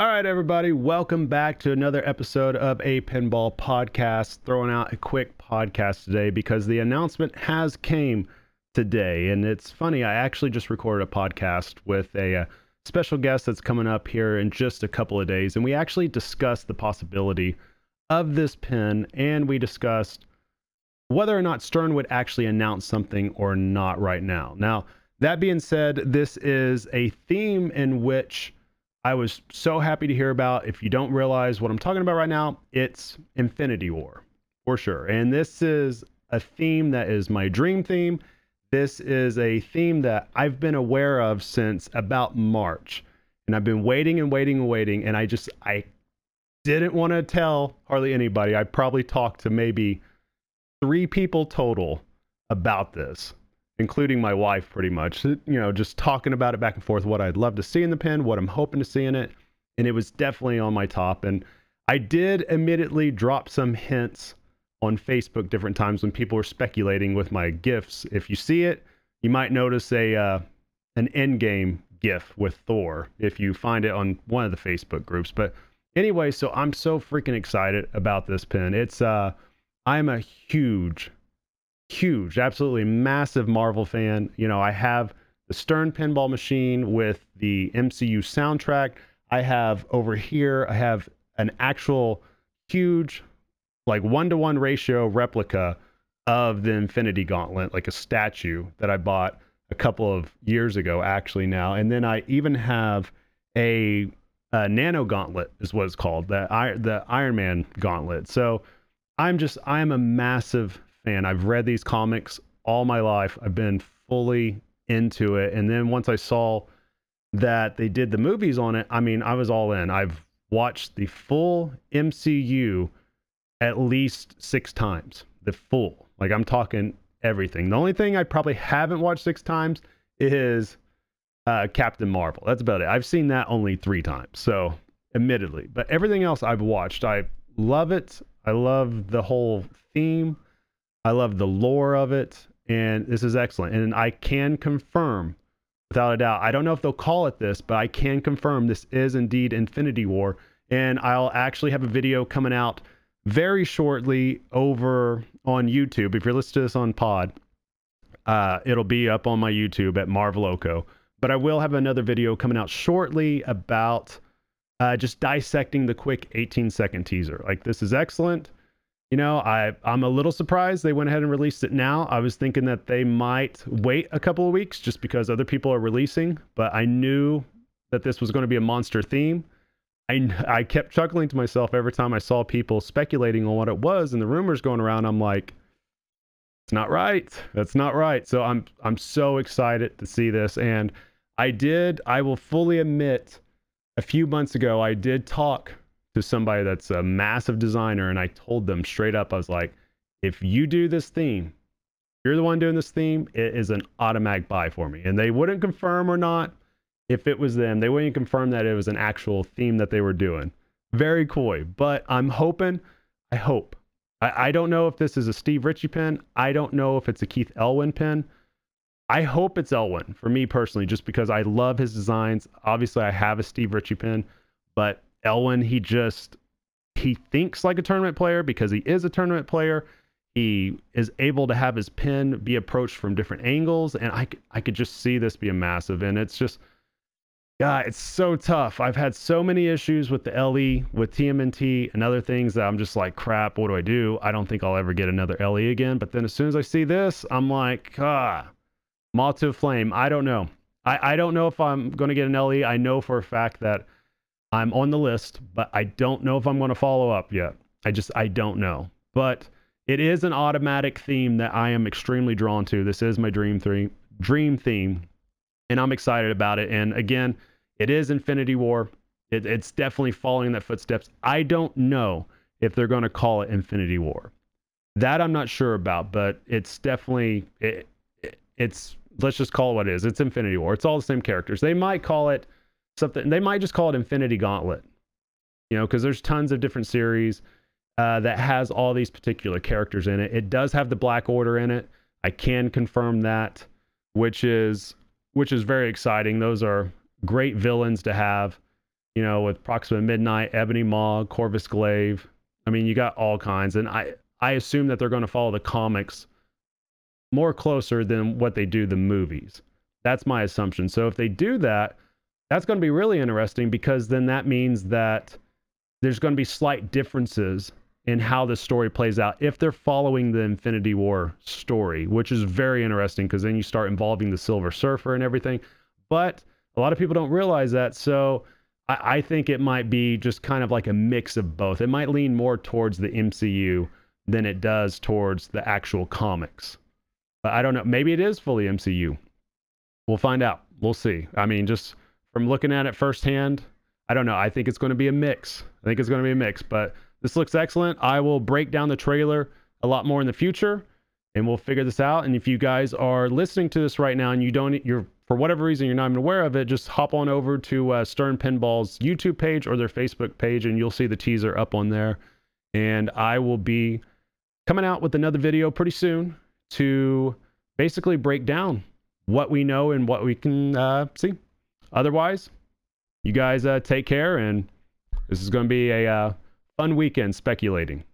All right, everybody, welcome back to another episode of a pinball podcast. Throwing out a quick podcast today because the announcement has came today, and it's funny. I actually just recorded a podcast with a, uh special guest that's coming up here in just a couple of days, and we actually discussed the possibility of this pin, and we discussed whether or not Stern would actually announce something or not right now. Now, that being said, this is a theme in which I was so happy to hear about. If you don't realize what I'm talking about right now, it's Infinity War for sure. And this is a theme that is my dream theme. This is a theme that I've been aware of since about March. And I've been waiting and waiting and waiting. And I just, I didn't want to tell hardly anybody. I probably talked to maybe three people total about this including my wife pretty much you know just talking about it back and forth what i'd love to see in the pen what i'm hoping to see in it and it was definitely on my top. And i did immediately drop some hints on facebook different times when people were speculating with my gifts if you see it you might notice a uh, an end game gif with thor if you find it on one of the facebook groups. But anyway so i'm so freaking excited about this pen. It's uh i'm a huge huge, absolutely massive Marvel fan. You know, I have the Stern pinball machine with the MCU soundtrack. I have over here, I have an actual huge, like one to one ratio replica of the Infinity Gauntlet, like a statue that I bought a couple of years ago, actually now. And then I even have a, Nano Gauntlet, is what it's called, the the Iron Man Gauntlet. So I'm just I'm a massive fan. I've read these comics all my life. I've been fully into it. And then once I saw that they did the movies on it, I mean, I was all in. I've watched the full MCU at least six times. The full. Like I'm talking everything. The only thing I probably haven't watched six times is uh, Captain Marvel. That's about it. I've seen that only three times. So, admittedly, but everything else I've watched, I love it. I love the whole theme. I love the lore of it, and this is excellent. And I can confirm, without a doubt, I don't know if they'll call it this, but I can confirm this is indeed Infinity War. And I'll actually have a video coming out very shortly over on YouTube. If you're listening to this on Pod, uh, it'll be up on my YouTube at Marveloco. But I will have another video coming out shortly about uh, just dissecting the quick 18 second teaser. Like, this is excellent you know, I I'm a little surprised they went ahead and released it now. I was thinking that they might wait a couple of weeks just because other people are releasing, but I knew that this was going to be a monster theme. I I kept chuckling to myself every time I saw people speculating on what it was and the rumors going around. I'm like, it's not right. That's not right. So I'm I'm so excited to see this and I did I will fully admit a few months ago I did talk to somebody that's a massive designer and I told them straight up, I was like, if you do this theme, you're the one doing this theme, it is an automatic buy for me. And they wouldn't confirm or not if it was them. They wouldn't confirm that it was an actual theme that they were doing. Very coy. But I'm hoping, I hope. I, I don't know if this is a Steve Ritchie pin. I don't know if it's a Keith Elwin pin. I hope it's Elwin for me personally, just because I love his designs. Obviously, I have a Steve Ritchie pin, but Elwin, he just he thinks like a tournament player because he is a tournament player. He is able to have his pin be approached from different angles, and I I could just see this being massive. And it's just, God, it's so tough. I've had so many issues with the LE, with TMNT, and other things that I'm just like, crap. What do I do? I don't think I'll ever get another LE again. But then as soon as I see this, I'm like, ah, to flame. I don't know. I I don't know if I'm going to get an LE. I know for a fact that I'm on the list, but I don't know if I'm going to follow up yet. I just, I don't know. But it is an automatic theme that I am extremely drawn to. This is my dream theme, dream theme, and I'm excited about it. And again, it is Infinity War. It, it's definitely following in that footsteps. I don't know if they're going to call it Infinity War. That I'm not sure about, but it's definitely it, it, it's let's just call it what it is. It's Infinity War. It's all the same characters. They might call it something. They might just call it Infinity Gauntlet, you know, because there's tons of different series uh, that has all these particular characters in it. It does have the Black Order in it. I can confirm that, which is which is very exciting. Those are great villains to have. you know, with Proxima Midnight, Ebony Maw, Corvus Glaive. I mean, you got all kinds, and I I assume that they're going to follow the comics more closer than what they do the movies. That's my assumption. So if they do that, that's going to be really interesting because then that means that there's going to be slight differences in how the story plays out if they're following the Infinity War story, which is very interesting because then you start involving the Silver Surfer and everything. But a lot of people don't realize that. So I, I think it might be just kind of like a mix of both. It might lean more towards the MCU than it does towards the actual comics. But I don't know. Maybe it is fully MCU. We'll find out. We'll see. I mean, just from looking at it firsthand, I don't know. I think it's going to be a mix. I think it's going to be a mix, but this looks excellent. I will break down the trailer a lot more in the future and we'll figure this out. And if you guys are listening to this right now and you don't, you're for whatever reason you're not even aware of it, just hop on over to uh, Stern Pinball's YouTube page or their Facebook page, and you'll see the teaser up on there. And I will be coming out with another video pretty soon to basically break down what we know and what we can uh, see. Otherwise, you guys uh, take care, and this is going to be a uh, fun weekend speculating.